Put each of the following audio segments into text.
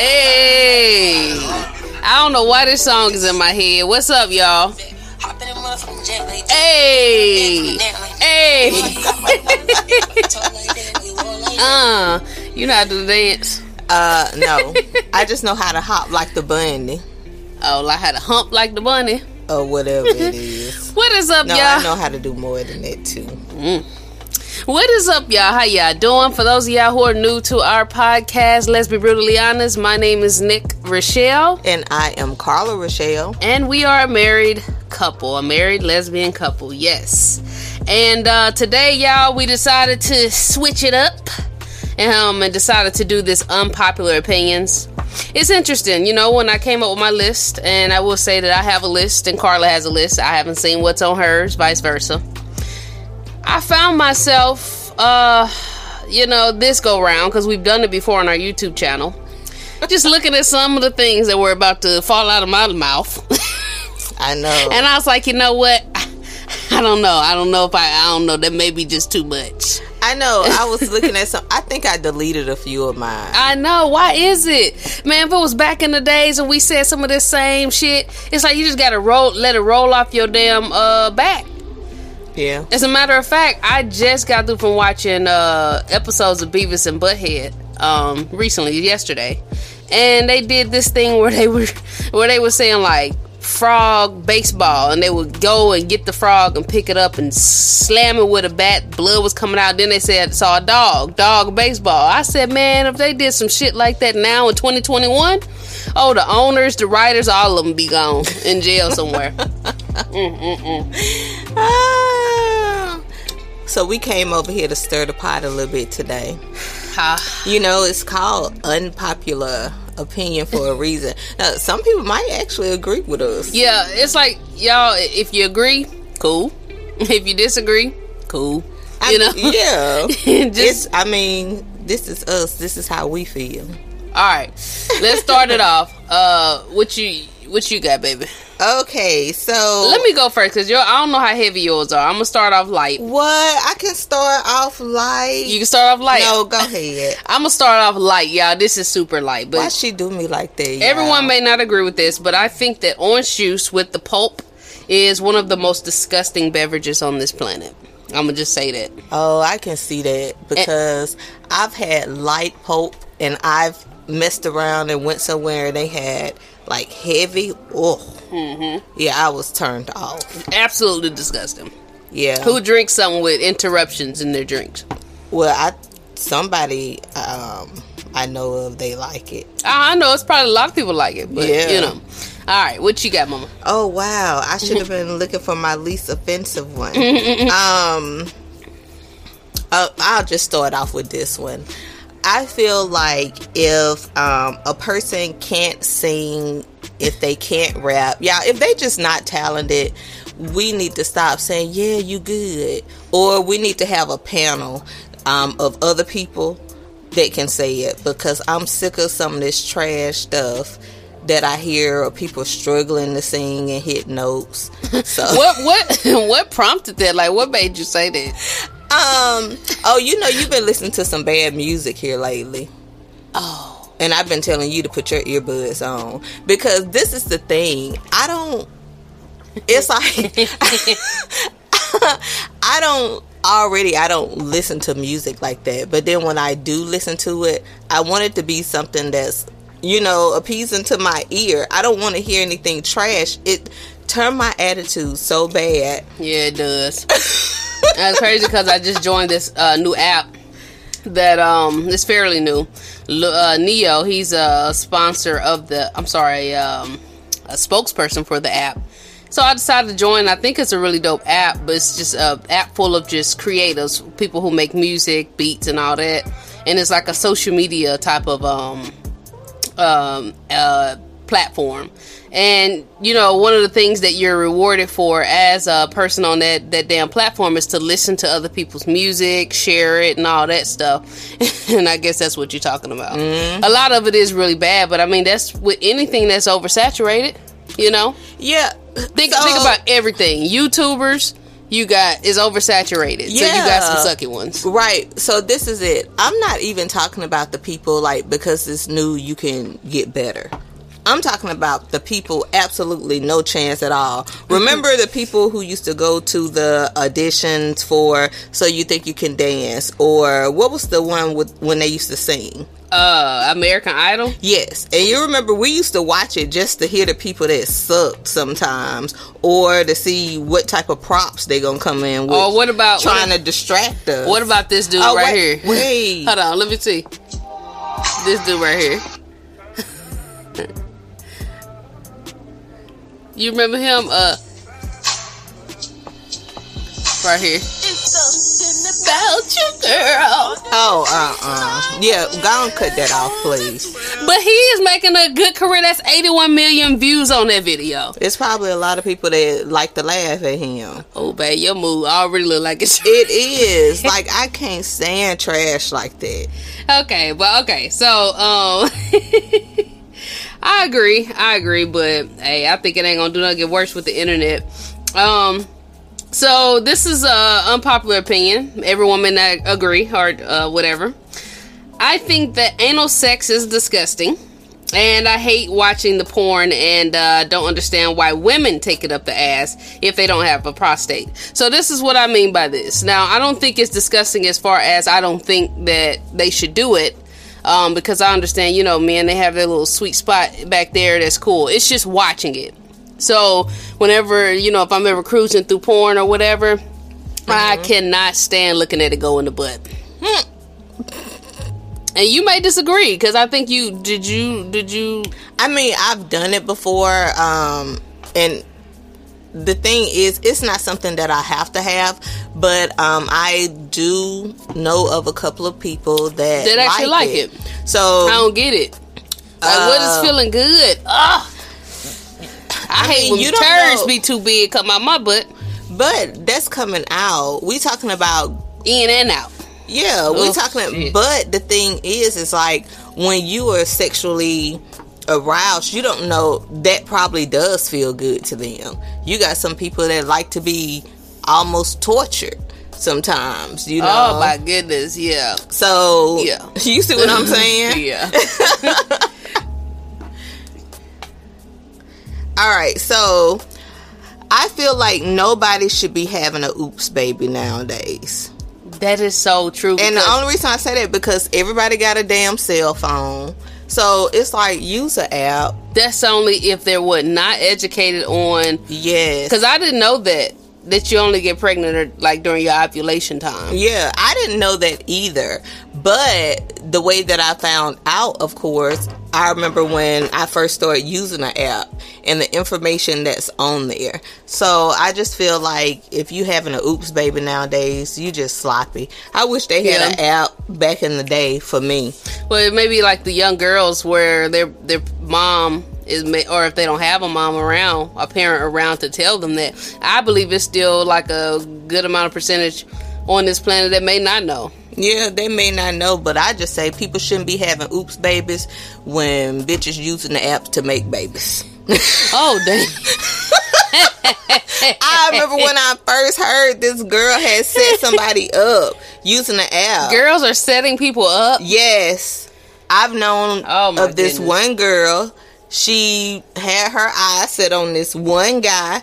Hey, I don't know why this song is in my head. What's up, y'all? Hey, hey. uh, you know how to dance? Uh, no. I just know how to hop like the bunny Oh, like how to hump like the bunny. or whatever it is. What is up, No, y'all? I know how to do more than that too. What is up, y'all? How y'all doing? For those of y'all who are new to our podcast, let's be brutally honest. My name is Nick Rochelle, And I am Carla Rochelle. and we are a married couple, a married lesbian couple. Yes. And uh, today, y'all, we decided to switch it up, um, and decided to do this unpopular opinions. It's interesting, you know, when I came up with my list, and I will say that I have a list, and Carla has a list. I haven't seen what's on hers, vice versa. I found myself, uh, you know, this go round because we've done it before on our YouTube channel. Just looking at some of the things that were about to fall out of my mouth, I know. and I was like, you know what? I don't know. I don't know if I. I don't know. That may be just too much. I know. I was looking at some. I think I deleted a few of mine. I know. Why is it, man? If it was back in the days and we said some of this same shit, it's like you just gotta roll, let it roll off your damn uh back. Yeah. As a matter of fact, I just got through from watching uh, episodes of Beavis and Butthead um, recently, yesterday, and they did this thing where they were where they were saying like frog baseball, and they would go and get the frog and pick it up and slam it with a bat. Blood was coming out. Then they said saw a dog, dog baseball. I said, man, if they did some shit like that now in 2021, oh, the owners, the writers, all of them be gone in jail somewhere. Ah. So we came over here to stir the pot a little bit today. You know, it's called unpopular opinion for a reason. Now, some people might actually agree with us. Yeah, it's like y'all. If you agree, cool. If you disagree, cool. I- You know, yeah. Just it's. I mean, this is us. This is how we feel. All right. Let's start it off. Uh, what you what you got, baby? Okay, so Let me go first because I don't know how heavy yours are. I'm gonna start off light. What? I can start off light. You can start off light. no, go ahead. I'm gonna start off light, y'all. This is super light, But Why she do me like that? y'all? everyone may not agree with this. But I think that orange juice with the pulp is one of the most disgusting beverages on this planet. I'm gonna just say that. Oh, I can see that because I've had light pulp and I've messed around and went somewhere and they had like heavy. Oh, Mm-hmm. yeah, I was turned off. Absolutely disgusting. Yeah. Who drinks something with interruptions in their drinks? Well, I somebody um I know of they like it. I know it's probably a lot of people like it, but Yeah. you know. All right, what you got, Mama? Oh wow, I should have been looking for my least offensive one. um, uh, I'll just start off with this one. I feel like if um, a person can't sing, if they can't rap, yeah, if they just not talented, we need to stop saying, "Yeah, you good," or we need to have a panel um, of other people that can say it because I'm sick of some of this trash stuff that I hear of people struggling to sing and hit notes. So What what what prompted that? Like, what made you say that? Um oh you know you've been listening to some bad music here lately. Oh, And I've been telling you to put your earbuds on because this is the thing. I don't it's like I don't already I don't listen to music like that. But then when I do listen to it, I want it to be something that's you know appeasing to my ear. I don't want to hear anything trash. It turned my attitude so bad. yeah, it does. That's crazy because I just joined this uh, new app that um is fairly new. Uh, Neo, he's a sponsor of the. I'm sorry, um, a spokesperson for the app. So I decided to join. I think it's a really dope app, but it's just a app full of just creators, people who make music, beats, and all that. And it's like a social media type of um um uh platform. And you know, one of the things that you're rewarded for as a person on that that damn platform is to listen to other people's music, share it, and all that stuff. and I guess that's what you're talking about. Mm-hmm. A lot of it is really bad, but I mean, that's with anything that's oversaturated. You know, Yeah. think So- think about everything. YouTubers, you got is oversaturated. So you got some sucky ones. Right. So this is it. I'm not even talking about the people like because it's new you can get better. I'm talking about the people absolutely no chance at all. Remember the people who used to go to the auditions for So You Think You Can Dance or what was the one with when they used to sing? Uh, American Idol. Yes, and you remember we used to watch it just to hear the people that sucked sometimes, or to see what type of props they gonna come in with. Or what about trying what, to distract us? what about this dude Oh, right wait, here? wait. Hold on, let me see. This dude right here. You remember him? Uh, right here. It's something about you, girl. Oh, uh, uh, yeah. Go and cut that off, please. But he is making a good career. That's 81 million views on that video. It's probably a lot of people that like to laugh at him. Oh, babe, your mood already look like it's. It is like I can't stand trash like that. Okay, but okay, so um I agree, I agree, but hey, I think it ain't gonna do nothing get worse with the internet. Um so this is a unpopular opinion. Everyone may not agree or uh, whatever. I think that anal sex is disgusting. And I hate watching the porn and uh, don't understand why women take it up the ass if they don't have a prostate. So, this is what I mean by this. Now, I don't think it's disgusting as far as I don't think that they should do it um, because I understand, you know, men, they have their little sweet spot back there that's cool. It's just watching it. So, whenever, you know, if I'm ever cruising through porn or whatever, I cannot stand looking at it go in the butt. And you may disagree because I think you did you did you I mean, I've done it before, um, and the thing is, it's not something that I have to have, but um, I do know of a couple of people that That actually like it. So I don't get it. Like what Uh, is feeling good? Ugh. I, hate mean, when you turds be too big come out my butt but that's coming out. We talking about in and out. Yeah, we Oh, talking. shit. But the thing is, it's like when you are sexually aroused, you don't know that probably does feel good to them. You got some people that like to be almost tortured sometimes. You oh, know. Oh my goodness, yeah. So Yeah. you see what I'm saying? yeah. All right, so I feel like nobody should be having a oops baby nowadays. That is so true. And the only reason I say that because everybody got a damn cell phone. So it's like use an app. that's only if they were not educated on Yes. because I didn't know that that you only get pregnant or, like during your ovulation time. Yeah, I didn't know that either. But the way that I found out, of course, I remember when I first started using the app and the information that's on there. So I just feel like if you having an oops baby nowadays, you just sloppy. I wish they had Yeah. an app back in the day for me. Well, it may be like the young girls where their their mom is, or if they don't have a mom around, a parent around to tell them that. I believe it's still like a good amount of percentage on this planet that may not know. Yeah, they may not know, but I just say people shouldn't be having oops babies when bitches using the apps to make babies. Oh dang! I remember when I first heard this girl had set somebody up using the app. Girls are setting people up. Yes. I've known Oh, of this goodness. one girl. She had her eye set on this one guy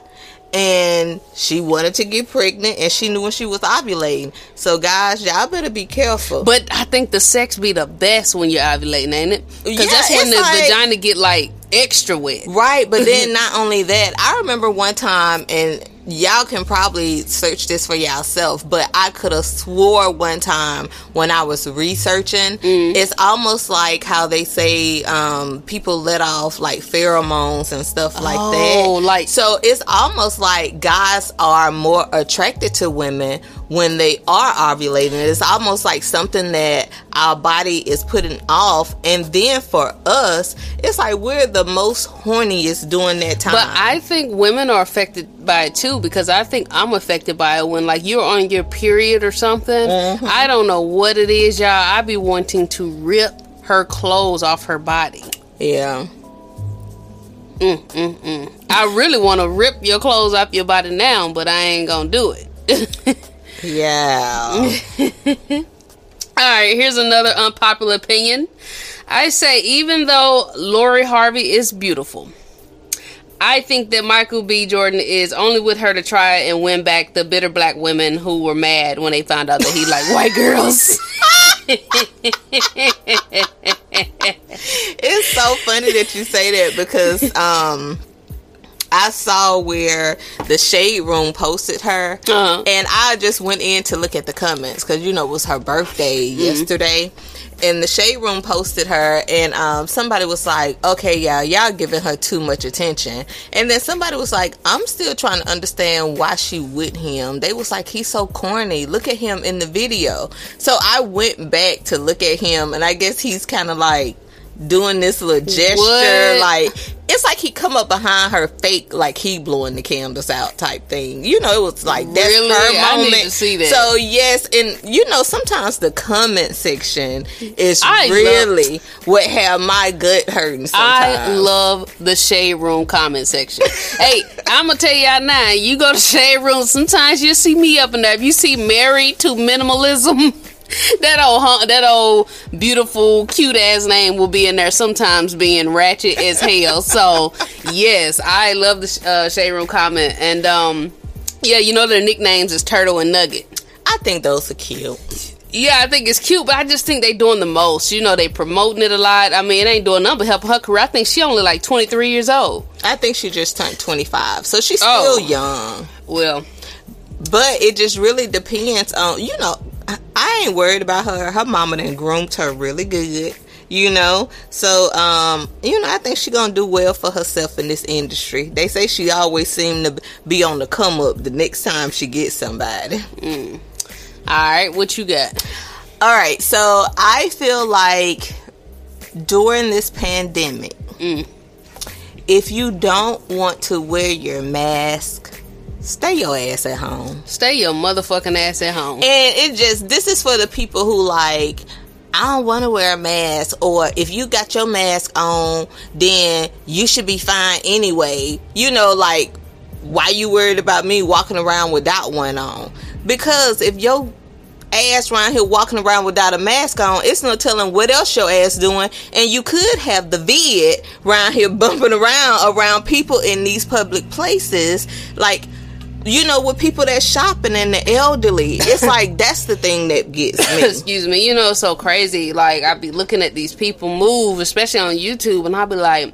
and she wanted to get pregnant and she knew when she was ovulating. So guys, y'all better be careful. But I think the sex be the best when you're ovulating, ain't it? Because Yeah, that's when the like- vagina get like extra wet. Right, but then not only that, I remember one time, and y'all can probably search this for yourself, but I could have swore one time when I was researching, it's almost like how they say um, people let off like pheromones and stuff like Oh, that. like- so it's almost like guys are more attracted to women when they are ovulating. It's almost like something that our body is putting off, and then for us, it's like we're the most horniest during that time. But I think women are affected by it too because I think I'm affected by it when like you're on your period or something. Mm-hmm. I don't know what it is, y'all. I be wanting to rip her clothes off her body. yeah, Mm, mm, mm. I really want to rip your clothes off your body now, but I ain't gonna do it. yeah. All right, here's another unpopular opinion. I say, even though Lori Harvey is beautiful, I think that Michael B. Jordan is only with her to try and win back the bitter black women who were mad when they found out that he liked white girls. it's so funny that you say that because um I saw where the shade room posted her, uh-huh. and I just went in to look at the comments because you know it was her birthday mm-hmm. yesterday, and the shade room posted her, and um, somebody was like, "Okay, yeah, y'all giving her too much attention," and then somebody was like, "I'm still trying to understand why she with him." They was like, "He's so corny. Look at him in the video." So I went back to look at him, and I guess he's kind of like doing this little gesture what? like it's like he come up behind her fake like he blowing the candles out type thing you know it was like that's really? her moment to see that. so yes and you know sometimes the comment section is I really love, what have my gut hurting sometimes. i love the shade room comment section hey i'm gonna tell y'all now you go to shade room sometimes you see me up in there if you see married to minimalism that old that old beautiful cute ass name will be in there sometimes being ratchet as hell so yes i love the uh, shade room comment and um yeah you know their nicknames is turtle and nugget i think those are cute yeah, I think it's cute, but I just think they doing the most. You know, they promoting it a lot. I mean, it ain't doing nothing but helping her career. I think she only like 23 years old. I think she just turned 25, so she's still oh, young. Well, but it just really depends on you know I ain't worried about her. Her mama done groomed her really good. You know, so um, you know, I think she gonna do well for herself in this industry. They say she always seem to be on the come up the next time she gets somebody. Mm. All right, what you got? All right, so I feel like during this pandemic, mm. if you don't want to wear your mask, Stay your ass at home. Stay your motherfucking ass at home. And it just this is for the people who like I don't want to wear a mask, or if you got your mask on, then you should be fine anyway. You know, like why you worried about me walking around without one on? Because if your ass around here walking around without a mask on, it's no telling what else your ass doing. And you could have the vid around here bumping around around people in these public places. Like you know, with people that shopping and the elderly, it's like that's the thing that gets me. Excuse me, you know, so crazy. Like I'd be looking at these people move, especially on YouTube, and I'd be like,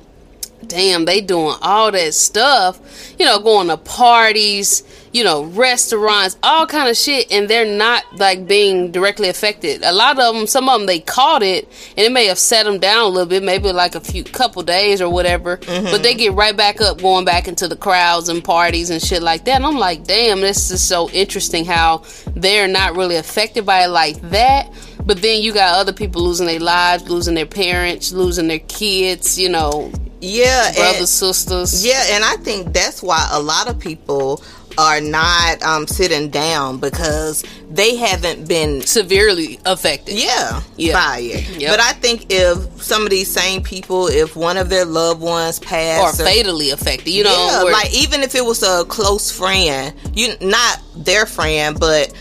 damn, they doing all that stuff. You know, going to parties you know, restaurants, all kind of shit, and they're not like being directly affected. A lot of them, some of them, they caught it, and it may have set them down a little bit, maybe like a few couple days or whatever. Mm-hmm. But they get right back up, going back into the crowds and parties and shit like that. And I'm like, damn, this is so interesting how they're not really affected by it like that. But then you got other people losing their lives, losing their parents, losing their kids, you know, yeah, brothers, and, sisters. Yeah, and I think that's why a lot of people are not um, sitting down because they haven't been severely affected. Yeah, yeah. by it. Yep. But I think if some of these same people, if one of their loved ones passed, or, or fatally affected, you know, yeah, like even if it was a close friend, you not their friend, but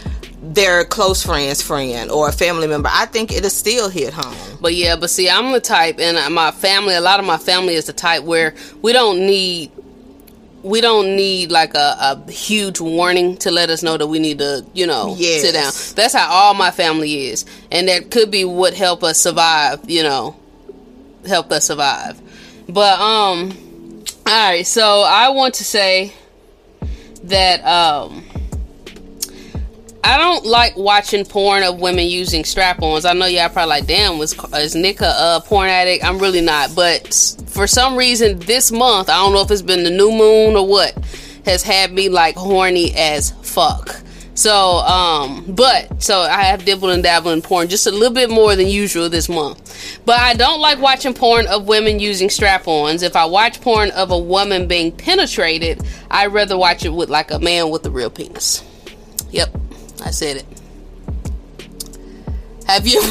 their close friend's friend or a family member, I think it'll still hit home. But yeah, but see, I'm the type, and my family, a lot of my family is the type where we don't need we don't need like a, a, huge warning to let us know that we need to, you know, yes. sit down. That's how all my family is, and that could be what help us survive. You know, help us survive. But um, all right. So I want to say that um, I don't like watching porn of women using strap-ons. I know y'all probably like, damn, was is Nick a porn addict? I'm really not, but for some reason this month, I don't know if it's been the new moon or what, has had me like horny as fuck. So, um, but so I have dibbled and dabbled in porn just a little bit more than usual this month. But I don't like watching porn of women using strap-ons. If I watch porn of a woman being penetrated, I'd rather watch it with like a man with a real penis. Yep. I said it. Have you?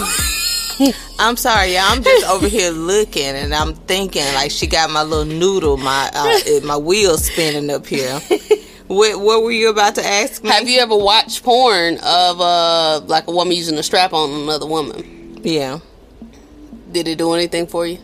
I'm sorry, yeah. I'm just over here looking and I'm thinking like she got my little noodle, my uh, my wheel spinning up here. What, what were you about to ask me? Have you ever watched porn of uh like a woman using a strap on another woman? Yeah. Did it do anything for you?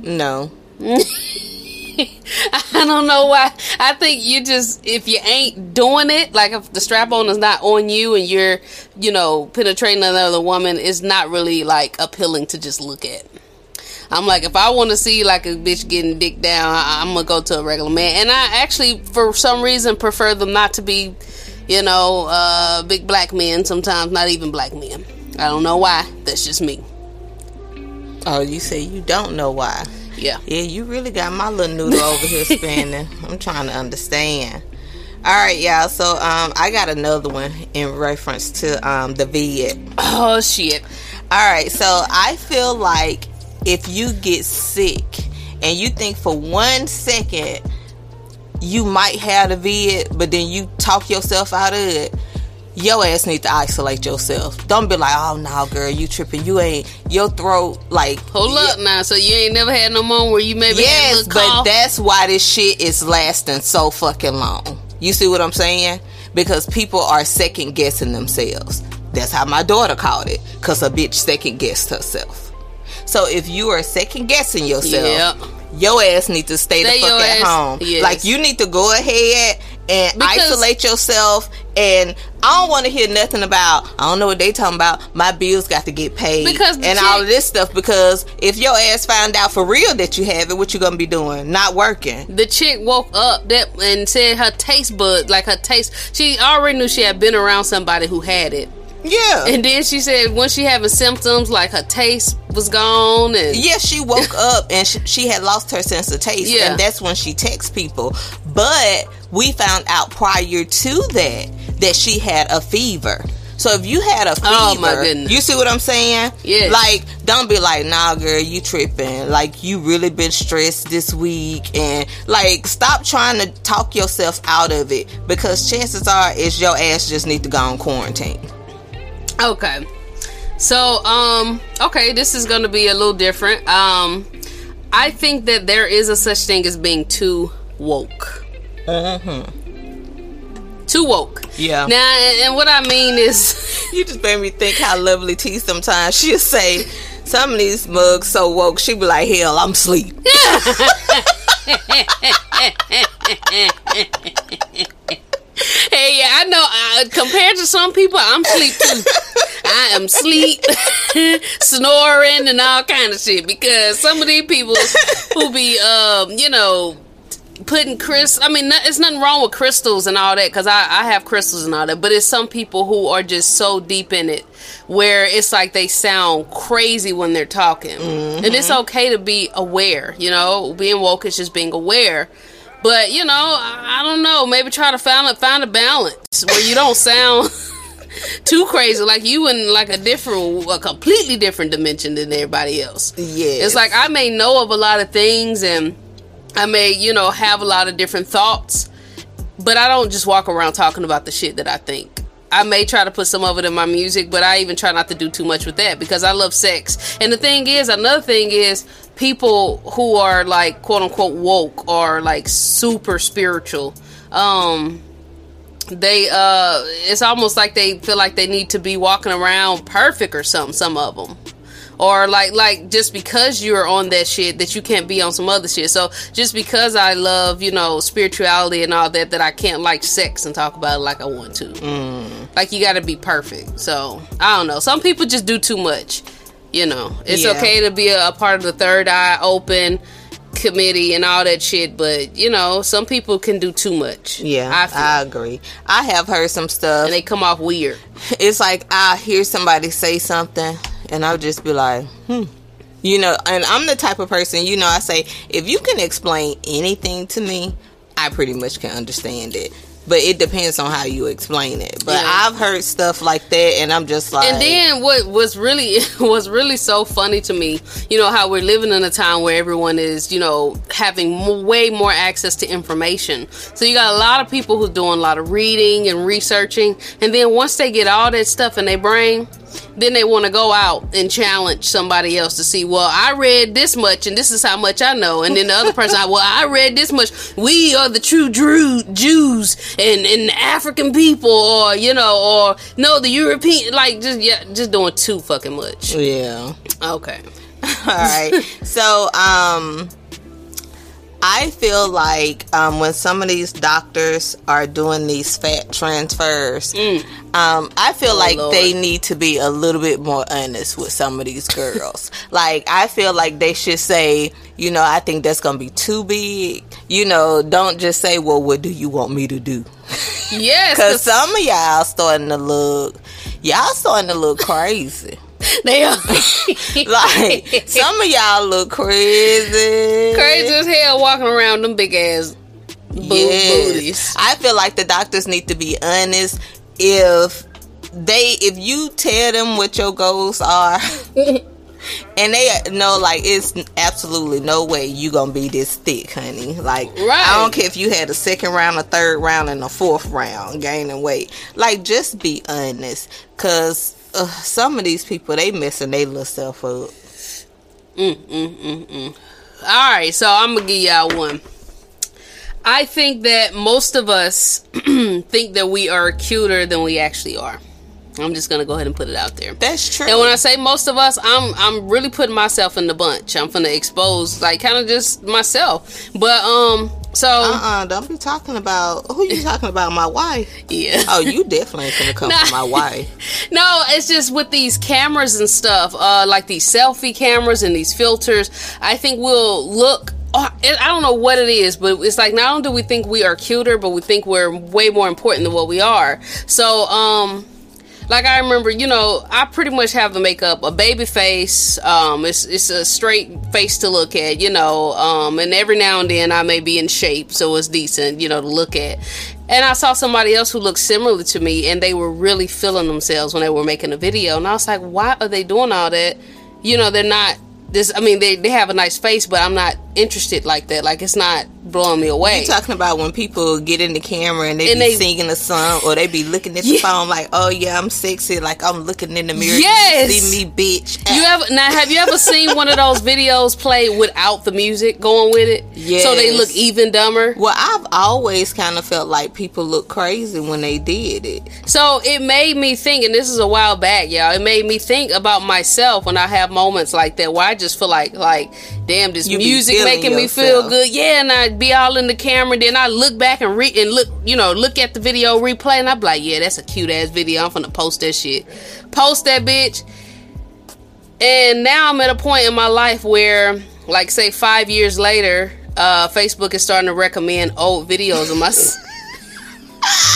No. I don't know why. I think you just if you ain't doing it, like if the strap on is not on you and you're, you know, penetrating another woman, it's not really like appealing to just look at. I'm like, if I want to see like a bitch getting dick down, I- I'm gonna go to a regular man. And I actually, for some reason, prefer them not to be, you know, uh, big black men. Sometimes not even black men. I don't know why. That's just me. Oh, you say you don't know why. Yeah. Yeah, you really got my little noodle over here spinning. I'm trying to understand. All right, y'all. So um, I got another one in reference to um the vid. Oh shit. All right, so I feel like if you get sick and you think for one second you might have the vid, but then you talk yourself out of it, your ass need to isolate yourself. Don't be like, oh no, girl, you tripping. You ain't your throat like Hold up now. So you ain't never had no moment where you maybe Yes, but cough? that's why this shit is lasting so fucking long. You see what I'm saying? Because people are second guessing themselves. That's how my daughter called it. Cause a bitch second guessed herself. So if you are second guessing yourself, Yep. your ass need to stay, Stay the fuck at ass- home. yes. Like you need to go ahead and Because- isolate yourself. And I don't want to hear nothing about. I don't know what they talking about. My bills got to get paid Because and all of this stuff. Because if your ass find out for real that you have it, what you gonna be doing? Not working. the chick woke up that and said her taste bud, like her taste, she already knew she had been around somebody who had it. Yeah. And then she said once she having symptoms, like her taste was gone, and yeah, she woke up and she, she had lost her sense of taste, Yeah. and that's when she texts people. But we found out prior to that that she had a fever. So if you had a fever, Oh, my goodness. you see what I'm saying? Yes. Like, don't be like, nah, girl, you tripping. Like, you really been stressed this week, and like, stop trying to talk yourself out of it because chances are, is your ass just need to go on quarantine. Okay. So, um, okay, this is going to be a little different. Um, I think that there is a such thing as being too woke. Mm-hmm. Too woke. Yeah. Now, and, what I mean is, You just made me think how lovely T sometimes she'll say some of these mugs so woke she be like hell I'm sleep. hey, yeah, I know. Uh, compared to some people, I'm sleep too. I am sleep, snoring, and all kind of shit. Because some of these people who be, um, you know, putting crystals. I mean, it's nothing wrong with crystals and all that because I, I have crystals and all that. But it's some people who are just so deep in it where it's like they sound crazy when they're talking. And it's mm-hmm. okay to be aware, you know, being woke is just being aware. But you know, I, I don't know. Maybe try to find a find a balance where you don't sound too crazy, like you in like a different, a completely different dimension than everybody else. Yeah. It's like I may know of a lot of things and I may, you know, have a lot of different thoughts, but I don't just walk around talking about the shit that I think. I may try to put some of it in my music, but I even try not to do too much with that because I love sex. And the thing is, another thing is, people who are like quote unquote woke or like super spiritual, um, they uh it's almost like they feel like they need to be walking around perfect or something some of them or like like just because you're on that shit that you can't be on some other shit. So just because i love you know spirituality and all that that i can't like sex and talk about it like i want to. Mm. Like you gotta be perfect. So i don't know. Some people just do too much you know. It's Yeah. okay to be a, a part of the third eye open committee and all that shit but you know some people can do too much. Yeah, i I, agree. I have heard some stuff. and they come off weird. It's like I hear somebody say something, and I'll just be like, hmm. You know, and I'm the type of person, you know, I say, if you can explain anything to me, I pretty much can understand it. But it depends on how you explain it. But Yeah. I've heard stuff like that, and I'm just like, And then what was really was really so funny to me, you know, how we're living in a time where everyone is, you know, having way more access to information. So you got a lot of people who doing a lot of reading and researching, and then once they get all that stuff in their brain, then they want to go out and challenge somebody else to see. Well, I read this much, and this is how much I know. And then the other person, well, I read this much. We are the true Drew, Jews and and African people, or you know, or no, the European. Like just yeah, just doing too fucking much. Yeah. Okay. All right. so, um, I feel like um, when some of these doctors are doing these fat transfers, Mm. um, I feel Oh, like Lord. they need to be a little bit more honest with some of these girls. like, I feel like they should say, you know, I think that's going to be too big. You know, don't just say, well, what do you want me to do? Yes, Because some of y'all starting to look, y'all starting to look crazy. They are like, some of y'all look crazy. crazy as hell walking around them big ass Yes. booties. I feel like the doctors need to be honest. If they, if you tell them what your goals are, and they know like it's absolutely no way you gonna be this thick, honey. Like Right. I don't care if you had a second round, a third round, and a fourth round gaining weight. Like just be honest, cause uh, some of these people they messing their little self up. All right, so I'm gonna give y'all one. I think that most of us think that we are cuter than we actually are. I'm just gonna go ahead and put it out there. That's true. And when I say most of us, I'm I'm really putting myself in the bunch. I'm gonna expose like kind of just myself. But um, so uh-uh, don't be talking about who you talking about. My wife. yeah. Oh, you definitely ain't gonna come for my wife. No, it's just with these cameras and stuff, uh, like these selfie cameras and these filters. I think we'll look. uh, I don't know what it is, but it's like not only do we think we are cuter, but we think we're way more important than what we are. So, um, like I remember, you know, I pretty much have the makeup, a baby face. Um, it's it's a straight face to look at, you know. Um, and every now and then I may be in shape, so it's decent, you know, to look at. And I saw somebody else who looked similar to me, and they were really feeling themselves when they were making a video. And I was like, why are they doing all that? You know, they're not. This, I mean, they, they have a nice face, but I'm not interested like that. Like, it's not blowing me away. You talking about when people get in the camera and they And be they- singing a song or they be looking at the Yeah. phone like, oh yeah, I'm sexy, like I'm looking in the mirror. Yes! You see me, bitch. You ever now? Have you ever seen one of those videos play without the music going with it? Yeah. So they look even dumber. well, I've always kind of felt like people look crazy when they did it. So it made me think, and this is a while back, y'all. It made me think about myself when I have moments like that, where I just feel like, like, damn, this You music making me feel good. Yeah, and I'd be all in the camera. Then I look back and read and look, you know, look at the video replay, and I'm like, yeah, that's a cute ass video. I'm gonna post that shit. Post that bitch. And now I'm at a point in my life where, like, say five years later, uh, Facebook is starting to recommend old videos of my.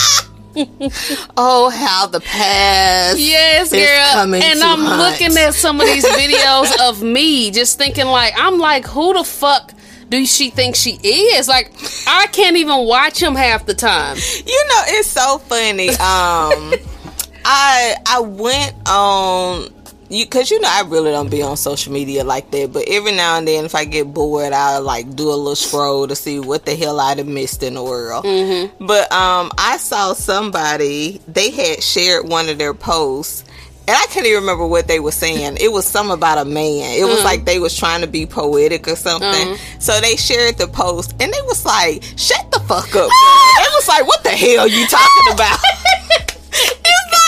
Oh, how the past. Yes, girl. coming And I'm hunt. looking at some of these videos of me, just thinking like, I'm like, who the fuck do she think she is? Like, I can't even watch him half the time. You know, it's so funny. Um, I I went on you because you know I really don't be on social media like that. But every now and then, if I get bored, I'll like do a little scroll to see what the hell I'd have missed in the world. Mm-hmm. But um, I saw somebody they had shared one of their posts. And I can't even remember what they were saying. It was something about a man. It was like they was trying to be poetic or something. So they shared the post, and they was like, "Shut the fuck up." It was like, "What the hell you talking about?"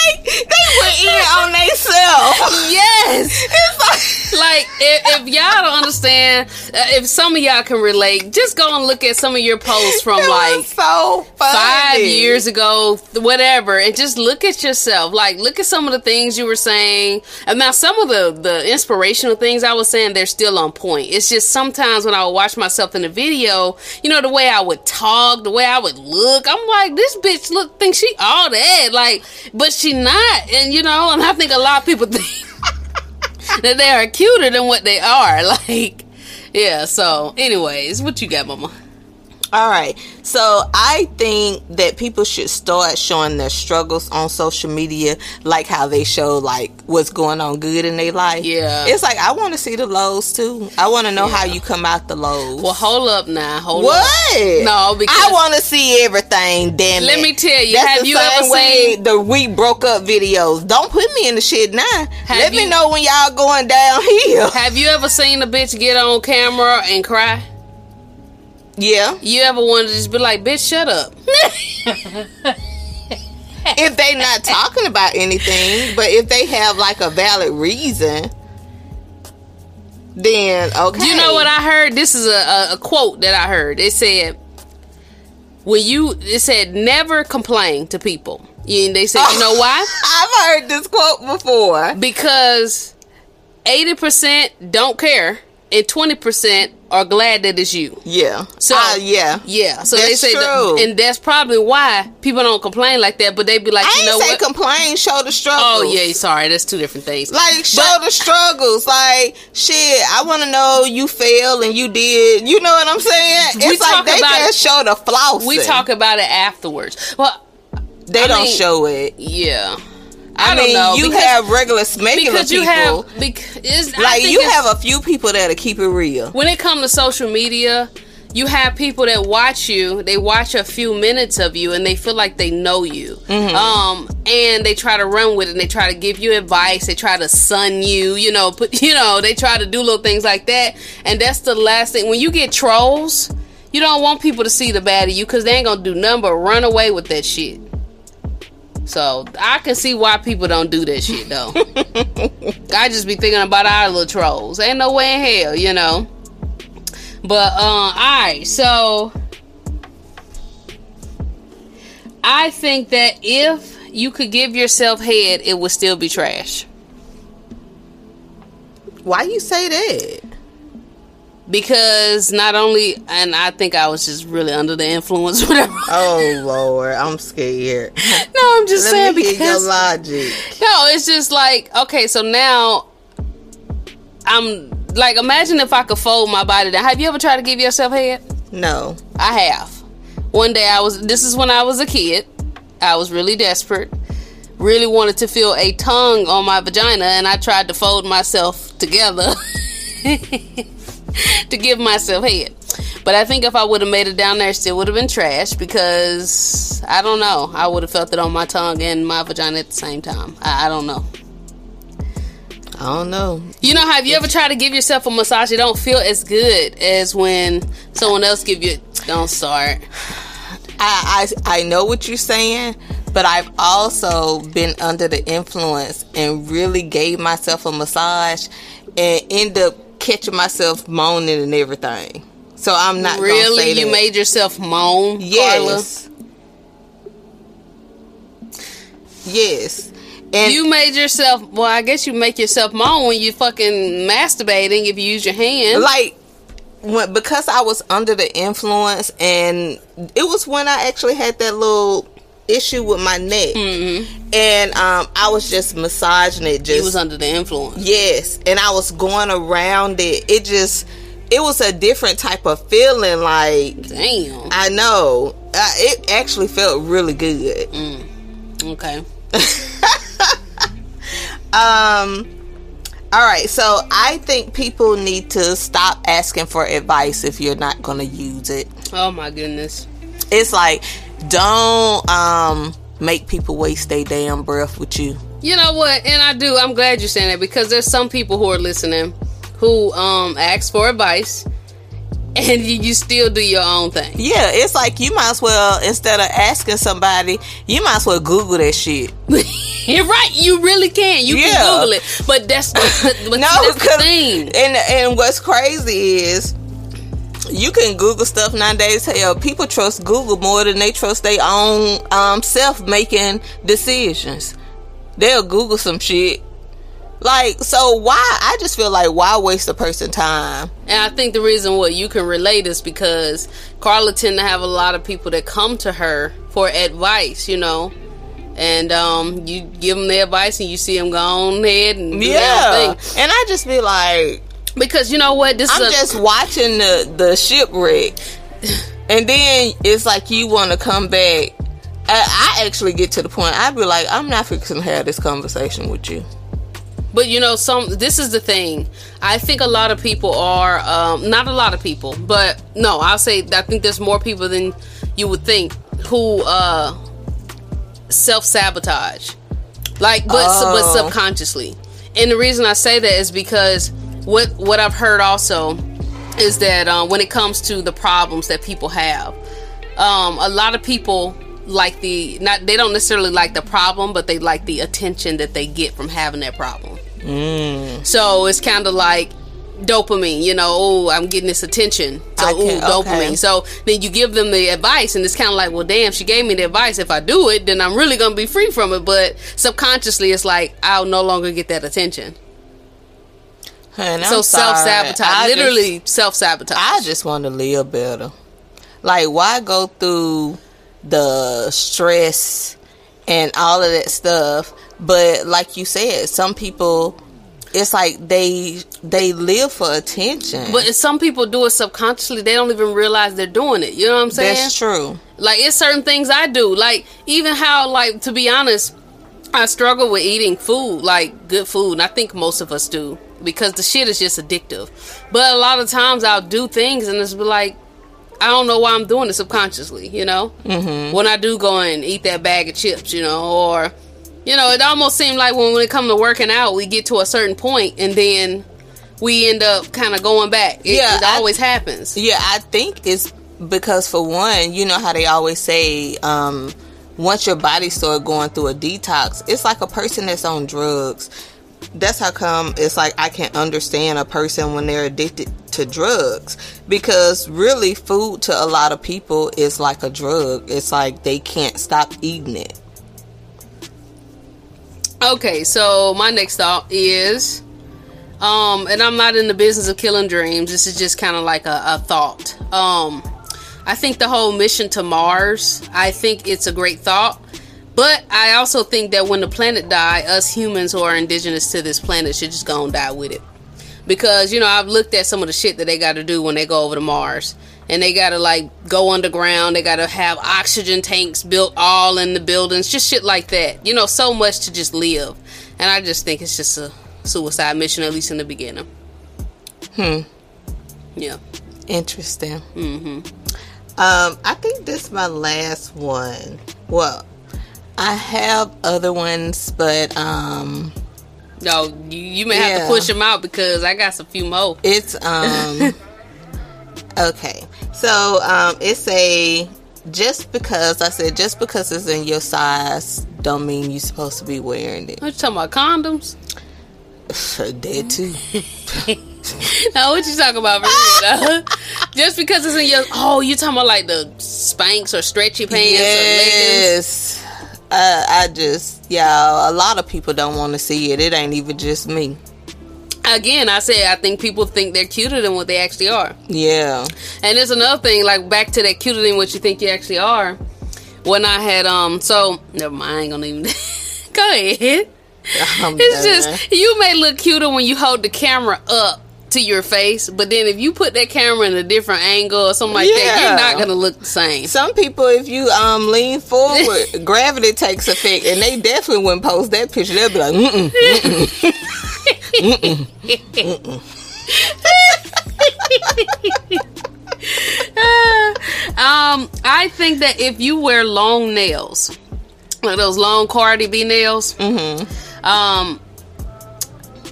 like they went in on themselves. Yes. It's like. Like, if, if y'all don't understand, uh, if some of y'all can relate, just go and look at some of your posts from like so five years ago, whatever, and just look at yourself. Like, look at some of the things you were saying. And now, some of the the inspirational things I was saying, they're still on point. It's just sometimes when I would watch myself in the video, you know, the way I would talk, the way I would look, I'm like, this bitch look think she all that, like, but she not. And you know, and I think a lot of people think that they are cuter than what they are. Like, yeah. So, anyways, what you got, Mama? All right. So I think that people should start showing their struggles on social media, like how they show like what's going on good in their life. Yeah. It's like I want to see the lows too. I want to know how you come out the lows. Well, hold up now. Hold what? up. What? No, because I want to see everything. Damn Let it. me tell you, That's have the you same ever way seen- the we broke up videos? Don't put me in the shit now. Have Let me know when y'all going downhill. Have you ever seen a bitch get on camera and cry? Yeah. You ever want to just be like, bitch, shut up? if they not talking about anything, but if they have like a valid reason, then okay. You know what I heard? This is a, a, a quote that I heard. It said, "When you," it said, "Never complain to people." And they said, "You know why? I've heard this quote before. Because eighty percent don't care, and twenty percent are glad that it's you." Yeah. So Ah, yeah. yeah. So That's they say, true. and that's probably why people don't complain like that. But they'd be like, I you know say what? complain, show the struggles. oh yeah, sorry, that's two different things. Like show But- the struggles. Like shit, I want to know you failed and you did. You know what I'm saying? We It's like they about just show the flossing. we talk about it afterwards. Well, They I don't mean, show it. yeah. I, I, don't mean, know. you because- have regular smegular because you people. have because like you have a few people that'll keep it real. when it comes to social media you have people that watch you they watch a few minutes of you and they feel like they know you Mm-hmm. um and they try to run with it and they try to give you advice they try to sun you you know put you know they try to do little things like that and that's the last thing when you get trolls you don't want people to see the bad of you because they ain't gonna do nothing but run away with that shit so I can see why people don't do that shit though. I just be thinking about our little trolls. Ain't no way in hell, you know. But uh alright, so I think that if you could give yourself head, it would still be trash. Why you say that? Because not only and I think I was just really under the influence, whatever. Oh Lord, I'm scared. no, I'm just saying Let your because logic. No, it's just like okay, so now I'm like imagine if I could fold my body down. Have you ever tried to give yourself head? No. I have. One day I was this is when I was a kid. I was really desperate. Really wanted to feel a tongue on my vagina and I tried to fold myself together to give myself head. But I think if I would have made it down there, it still would have been trash because I don't know. I would have felt it on my tongue and my vagina at the same time. I, I don't know. I don't know. You know, have you ever tried to give yourself a massage? It don't feel as good as when someone else give you. Don't start. I, I I know what you're saying, but I've also been under the influence and really gave myself a massage and end up catching myself moaning and everything. So I'm not Really, you that. made yourself moan, Carla? yes, yes, and You made yourself. Well, I guess you make yourself moan when you fucking masturbating if you use your hand. like when, because I was under the influence, and it was when I actually had that little issue with my neck, mm-hmm. And um, I was just massaging it. Just Mm-hmm. Was under the influence. yes, and I was going around it. It just it was a different type of feeling. Like Damn. I know uh, it actually felt really good. Okay. Um. All right, so I think people need to stop asking for advice if you're not going to use it. Oh my goodness. It's like don't um make people waste their damn breath with you. You know what? And I do. I'm glad you're saying that because there's some people who are listening who um ask for advice, and you, still do your own thing. Yeah, it's like you might as well instead of asking somebody, you might as well Google that shit. You're right. You really can. You Yeah. can Google it. But that's the, no, that's the thing. and and what's crazy is you can Google stuff nowadays. Hell, people trust Google more than they trust their own um, self making decisions. They'll Google some shit. Like, so why? I just feel like why waste a person time? And I think the reason what you can relate is because Carla tend to have a lot of people that come to her for advice, you know. And um, you give them the advice, and you see them go on ahead and do Yeah, thing. and I just be like, Because you know what, this I'm is a, just watching the the shipwreck, and then it's like you want to come back. I, I actually get to the point. I'd be like, I'm not fixing to have this conversation with you. But you know, some this is the thing. I think a lot of people are um, not a lot of people, but no, I'll say I think there's more people than you would think who uh, self sabotage, like but Oh. but subconsciously. And the reason I say that is because what what I've heard also is that um, when it comes to the problems that people have, um, a lot of people like the not they don't necessarily like the problem, but they like the attention that they get from having that problem. So it's kind of like dopamine, you know, oh, I'm getting this attention. So, ooh, dopamine. okay. So then you give them the advice, and it's kind of like, well, damn, she gave me the advice. If I do it, then I'm really going to be free from it. But subconsciously, it's like, I'll no longer get that attention. So self sabotage. Literally self sabotage. I just want to live better. Like, why go through the stress and all of that stuff? But like you said, some people, it's like they they live for attention. but some people do it subconsciously, they don't even realize they're doing it. You know what I'm saying? that's true. Like it's certain things I do. Like even how like to be honest, I struggle with eating food, like good food, and I think most of us do because the shit is just addictive. But a lot of times I'll do things and it's like I don't know why I'm doing it subconsciously, you know. Mm-hmm. When I do go and eat that bag of chips, you know, or you know, it almost seems like when when it comes to working out, we get to a certain point and then we end up kind of going back. It, Yeah, it I- always happens. Yeah, I think it's because for one, you know how they always say, um, once your body start going through a detox, it's like a person that's on drugs. That's how come it's like I can understand a person when they're addicted to drugs because really food to a lot of people is like a drug. It's like they can't stop eating it. Okay, so my next thought is, um, and I'm not in the business of killing dreams. This is just kind of like a, a thought. Um, I think the whole mission to Mars. I think it's a great thought, but I also think that when the planet die, us humans who are indigenous to this planet should just go and die with it. Because you know I've looked at some of the shit that they got to do when they go over to Mars, and they got to like go underground. They got to have oxygen tanks built all in the buildings, just shit like that. You know, so much to just live, and I just think it's just a suicide mission, at least in the beginning. Hmm. Yeah. Interesting. Mm-hmm. Um, I think this is my last one. Well, I have other ones, but um, No, you, you may have to push them out because I got some few more. it's um, okay. So um, it's a just because I said just because it's in your size don't mean you're supposed to be wearing it. What you talking about? Condoms? Dead too. No, what you talking about? Real, though? Just because it's in your oh, you talking about like the Spanx or stretchy pants or leggings? Uh, I just y'all, a lot of people don't want to see it. It ain't even just me. Again, I said I think people think they're cuter than what they actually are. Yeah. And there's another thing, like back to that cuter than what you think you actually are. When I had um, so never mind, I ain't gonna even go ahead. I'm It's done. just you may look cuter when you hold the camera up to your face, but then if you put that camera in a different angle or something like that, you're not gonna look the same. Some people, if you um lean forward, gravity takes effect, and they definitely wouldn't post that picture. They'll be like, Mm-mm. um, I think that if you wear long nails, like those long Cardi B nails, um,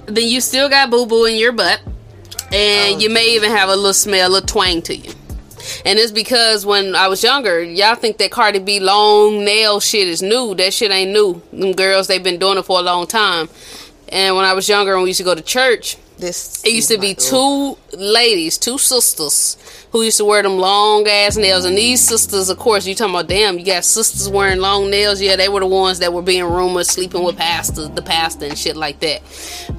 then you still got boo boo in your butt, and oh, you may even have a little smell, a little twang to you. And it's because when I was younger, y'all think that Cardi B long nail shit is new. That shit ain't new. Them girls, they've been doing it for a long time. And when I was younger and we used to go to church, this it used to be two ladies, two sisters, who used to wear them long ass nails. And these sisters, of course, you talking about, damn, you got sisters wearing long nails. Yeah, they were the ones that were being rumored sleeping with pastors, the pastor and shit like that.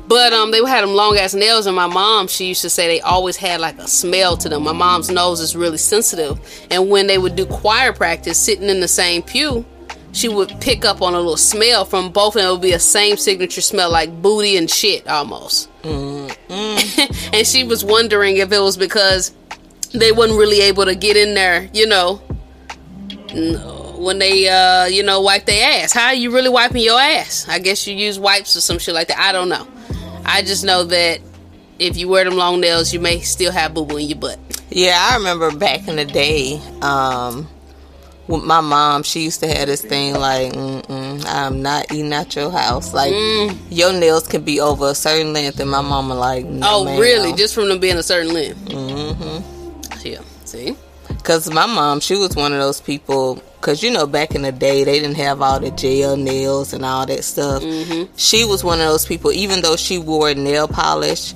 But um, they had them long ass nails, and my mom, she used to say they always had like a smell to them. My mom's nose is really sensitive, and when they would do choir practice, sitting in the same pew, she would pick up on a little smell from both, and it would be a same signature smell, like booty and shit almost. and she was wondering if it was because they wasn't really able to get in there, you know, when they, uh, you know, wipe their ass. How are you really wiping your ass? I guess you use wipes or some shit like that. I don't know. I just know that if you wear them long nails, you may still have boo boo in your butt. Yeah, I remember back in the day, um, with my mom, she used to have this thing like, "I'm not eating at your house." Like mm. your nails can be over a certain length, and my mama like, no, "Oh, man, really? No. Just from them being a certain length?" Mm-hmm. Yeah. See. Cause my mom, she was one of those people. Cause you know, back in the day, they didn't have all the gel nails and all that stuff. Mm-hmm. She was one of those people. Even though she wore nail polish,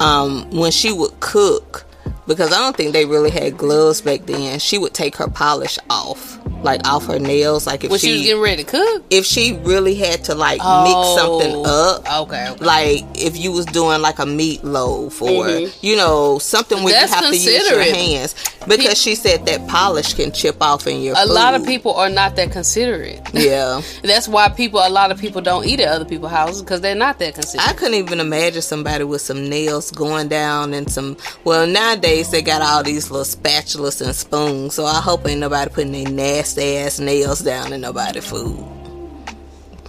um, when she would cook, because I don't think they really had gloves back then. She would take her polish off, like off her nails. Like if when she, she was getting ready to cook, if she really had to like oh, mix something up, okay, okay, like if you was doing like a meatloaf or mm-hmm. you know something where That's you have to use your hands, because she said that polish can chip off in your. A food. lot of people are not that considerate. Yeah, that's why people. A lot of people don't eat at other people's houses because they're not that considerate. I couldn't even imagine somebody with some nails going down and some. Well, nowadays they got all these little spatulas and spoons, so I hope ain't nobody putting their nasty ass nails down in nobody's food.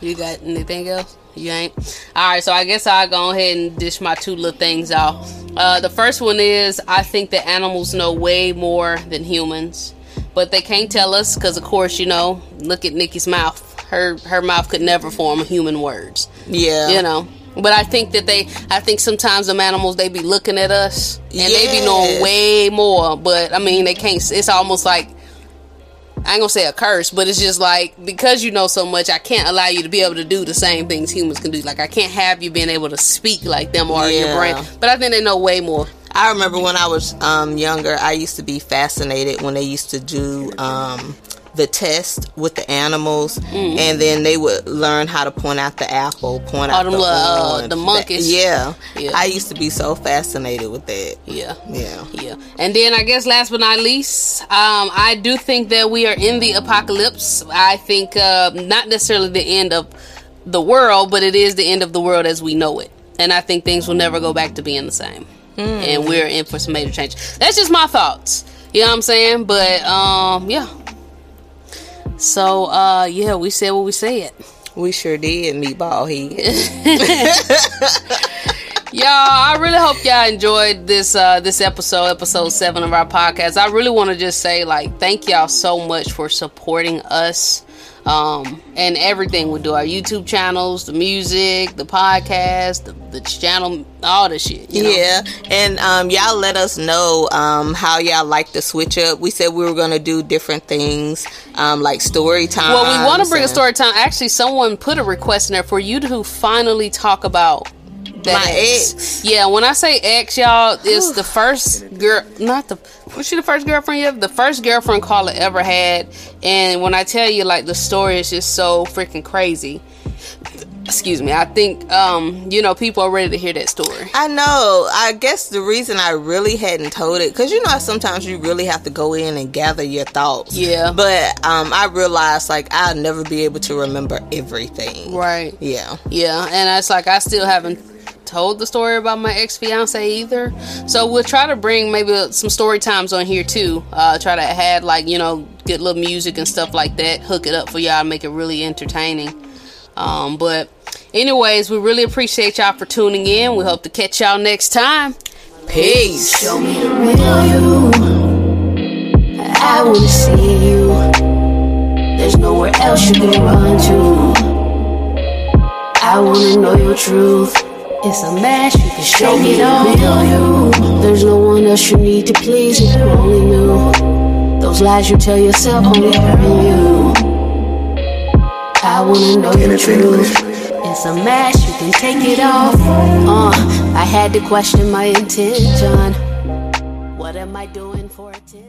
You got anything else? You ain't. All right, so I guess I'll go ahead and dish my two little things out. Uh, the first one is I think that animals know way more than humans, but they can't tell us because, of course, you know, look at Nikki's mouth. Her her mouth could never form human words. Yeah, you know. But I think that they, I think sometimes them animals they be looking at us and yes. they be knowing way more. But I mean, they can't. It's almost like I ain't gonna say a curse, but it's just like because you know so much, I can't allow you to be able to do the same things humans can do. Like I can't have you being able to speak like them or yeah. your brain. But I think they know way more. I remember when I was um, younger, I used to be fascinated when they used to do um, the test with the animals, mm. and then they would learn how to point out the apple, point out the, uh, the monkeys. Yeah. yeah, I used to be so fascinated with that. Yeah, yeah, yeah. And then I guess last but not least, um, I do think that we are in the apocalypse. I think uh, not necessarily the end of the world, but it is the end of the world as we know it. And I think things will never go back to being the same. Mm. And we're in for some major change. That's just my thoughts. You know what I'm saying? But um, yeah, so uh yeah, we said what we said. We sure did, meatball head. y'all, I really hope y'all enjoyed this uh this episode, episode seven of our podcast. I really want to just say like thank y'all so much for supporting us um, and everything we do our YouTube channels, the music, the podcast, the, the channel, all the shit. You know? Yeah, and um, y'all let us know um, how y'all like the switch up. We said we were gonna do different things, um, like story time. Well, we want to bring and- a story time. Actually, someone put a request in there for you to finally talk about that my ex. ex. Yeah, when I say ex, y'all, it's the first girl, not the. Was she the first girlfriend you ever? The first girlfriend Carla ever had, and when I tell you, like the story is just so freaking crazy. Excuse me. I think um, you know people are ready to hear that story. I know. I guess the reason I really hadn't told it because you know sometimes you really have to go in and gather your thoughts. Yeah. But um, I realized like I'll never be able to remember everything. Right. Yeah. Yeah, and it's like I still haven't told the story about my ex fiance either. So we'll try to bring maybe some story times on here too. Uh, try to add like you know get little music and stuff like that. Hook it up for y'all, make it really entertaining. Um, but anyways, we really appreciate y'all for tuning in. We hope to catch y'all next time. Peace. Show me the real you. I wanna see you. There's nowhere else you can run to. I wanna know your truth. It's a match, you can show me you. There's no one else you need to please, if you only knew. Those lies you tell yourself only hurt you. I wanna know your truth. It's a match, you can take it off. Uh, I had to question my intention. What am I doing for attention?